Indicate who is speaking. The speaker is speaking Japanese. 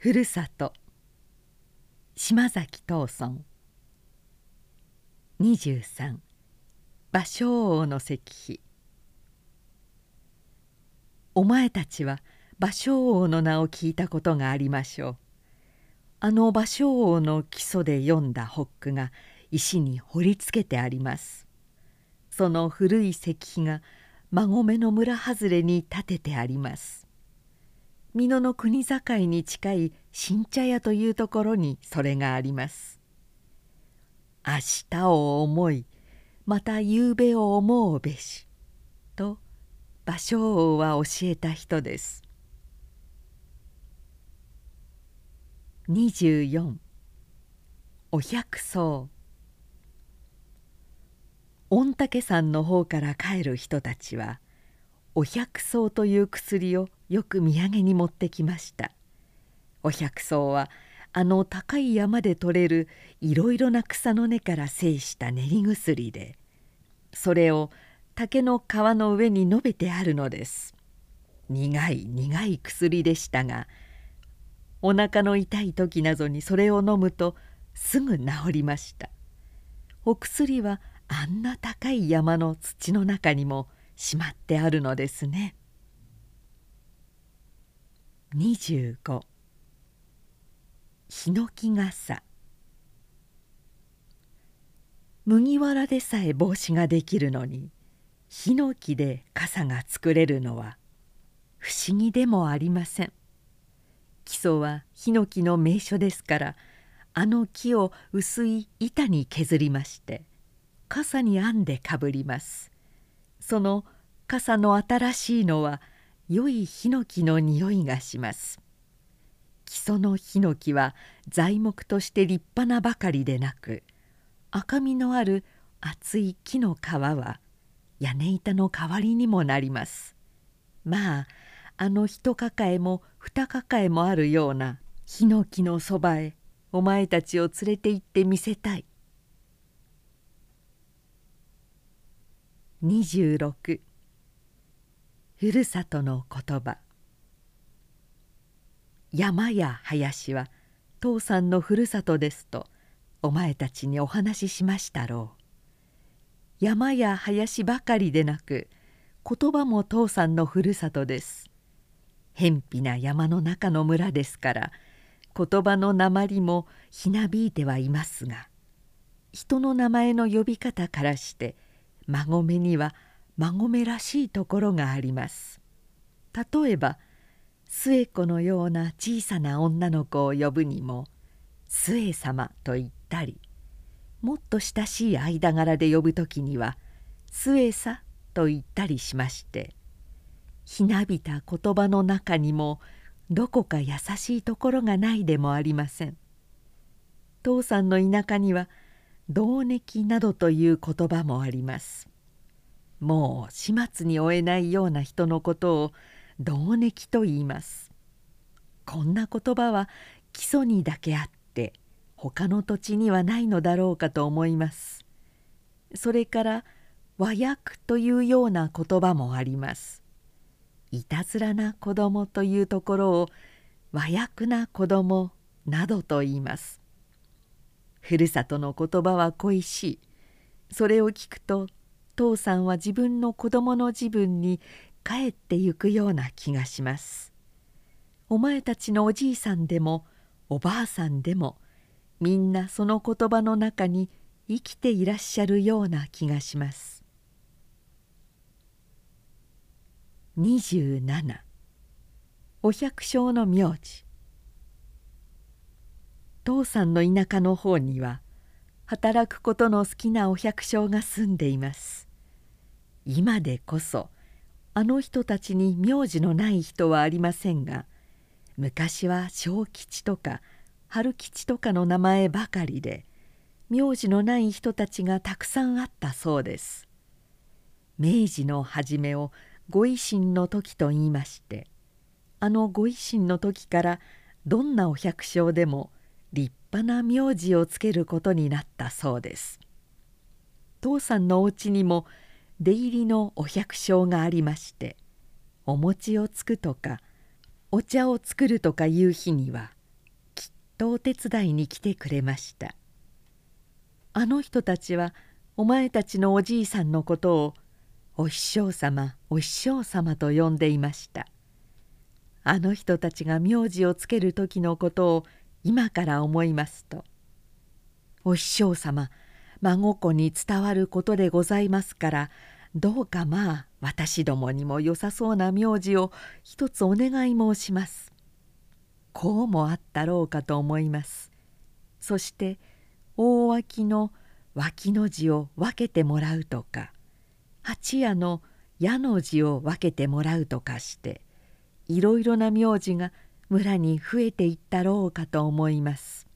Speaker 1: ふるさと。島崎藤村。23芭蕉王の石碑。お前たちは芭蕉王の名を聞いたことがありましょう。あの芭蕉王の基礎で読んだホックが石に彫りつけてあります。その古い石碑が馬込の村外れに建ててあります。美濃の国境に近い新茶屋というところにそれがあります。明日を思いまた夕べを思うべしと芭蕉王は教えた人です。24お百草。御嶽山の方から帰る人たちはお百草という薬をよく土産に持ってきました。お百草はあの高い山で採れるいろいろな草の根から製した練り薬でそれを竹の皮の上に述べてあるのです。苦い苦い薬でしたがお腹の痛い時などにそれを飲むとすぐ治りました。お薬はあんな高い山の土の中にもしまってあるのですね。25ヒノキ傘麦わらでさえ帽子ができるのにヒノキで傘が作れるのは不思議でもありません。基礎はヒノキの名所ですからあの木を薄い板に削りまして傘に編んでかぶります。その傘の新しいのは良いヒノキの匂いがします。基礎のヒノキは材木として立派なばかりでなく赤みのある厚い木の皮は屋根板の代わりにもなります。まああの一抱えも二抱えもあるようなヒノキのそばへお前たちを連れて行ってみせたい。26ふるさとの言葉。山や林は父さんのふるさとですとお前たちにお話ししましたろう。山や林ばかりでなく言葉も父さんのふるさとです。偏僻な山の中の村ですから言葉の鉛もひなびいてはいますが人の名前の呼び方からして馬込には馬込らしいところがあります例えば末子のような小さな女の子を呼ぶにも「末様」と言ったりもっと親しい間柄で呼ぶ時には「末さ」と言ったりしましてひなびた言葉の中にもどこか優しいところがないでもありません。父さんの田舎には「銅暦」などという言葉もあります。もう始末に負えないような人のことを銅暦と言います。こんな言葉は基礎にだけあって他の土地にはないのだろうかと思います。それから和訳というような言葉もあります。いたずらな子供というところを和訳な子供などと言います。ふるさとの言葉は恋しい。それを聞くと父さんは自分の子供の自分に帰ってゆくような気がします。お前たちのおじいさんでもおばあさんでもみんなその言葉の中に生きていらっしゃるような気がします。27お百姓の名字。父さんの田舎の方には働くことの好きなお百姓が住んでいます今でこそあの人たちに名字のない人はありませんが昔は小吉とか春吉とかの名前ばかりで名字のない人たちがたくさんあったそうです。明治の初めをご維新の時と言いましてあのご維新の時からどんなお百姓でも立派な名字をつけることになったそうです。父さんのお家にも出入りのお百姓がありましてお餅をつくとかお茶を作るとかいう日にはきっとお手伝いに来てくれましたあの人たちはお前たちのおじいさんのことをお師匠様お師匠様と呼んでいましたあの人たちが名字をつける時のことを今から思いますと「お師匠様孫子に伝わることでございますからどうかまあ私どもにも良さそうな名字を一つお願い申します」こうもあったろうかと思います。そして大脇の脇の字を分けてもらうとか八夜の矢の字を分けてもらうとかしていろいろな名字が村に増えていったろうかと思います。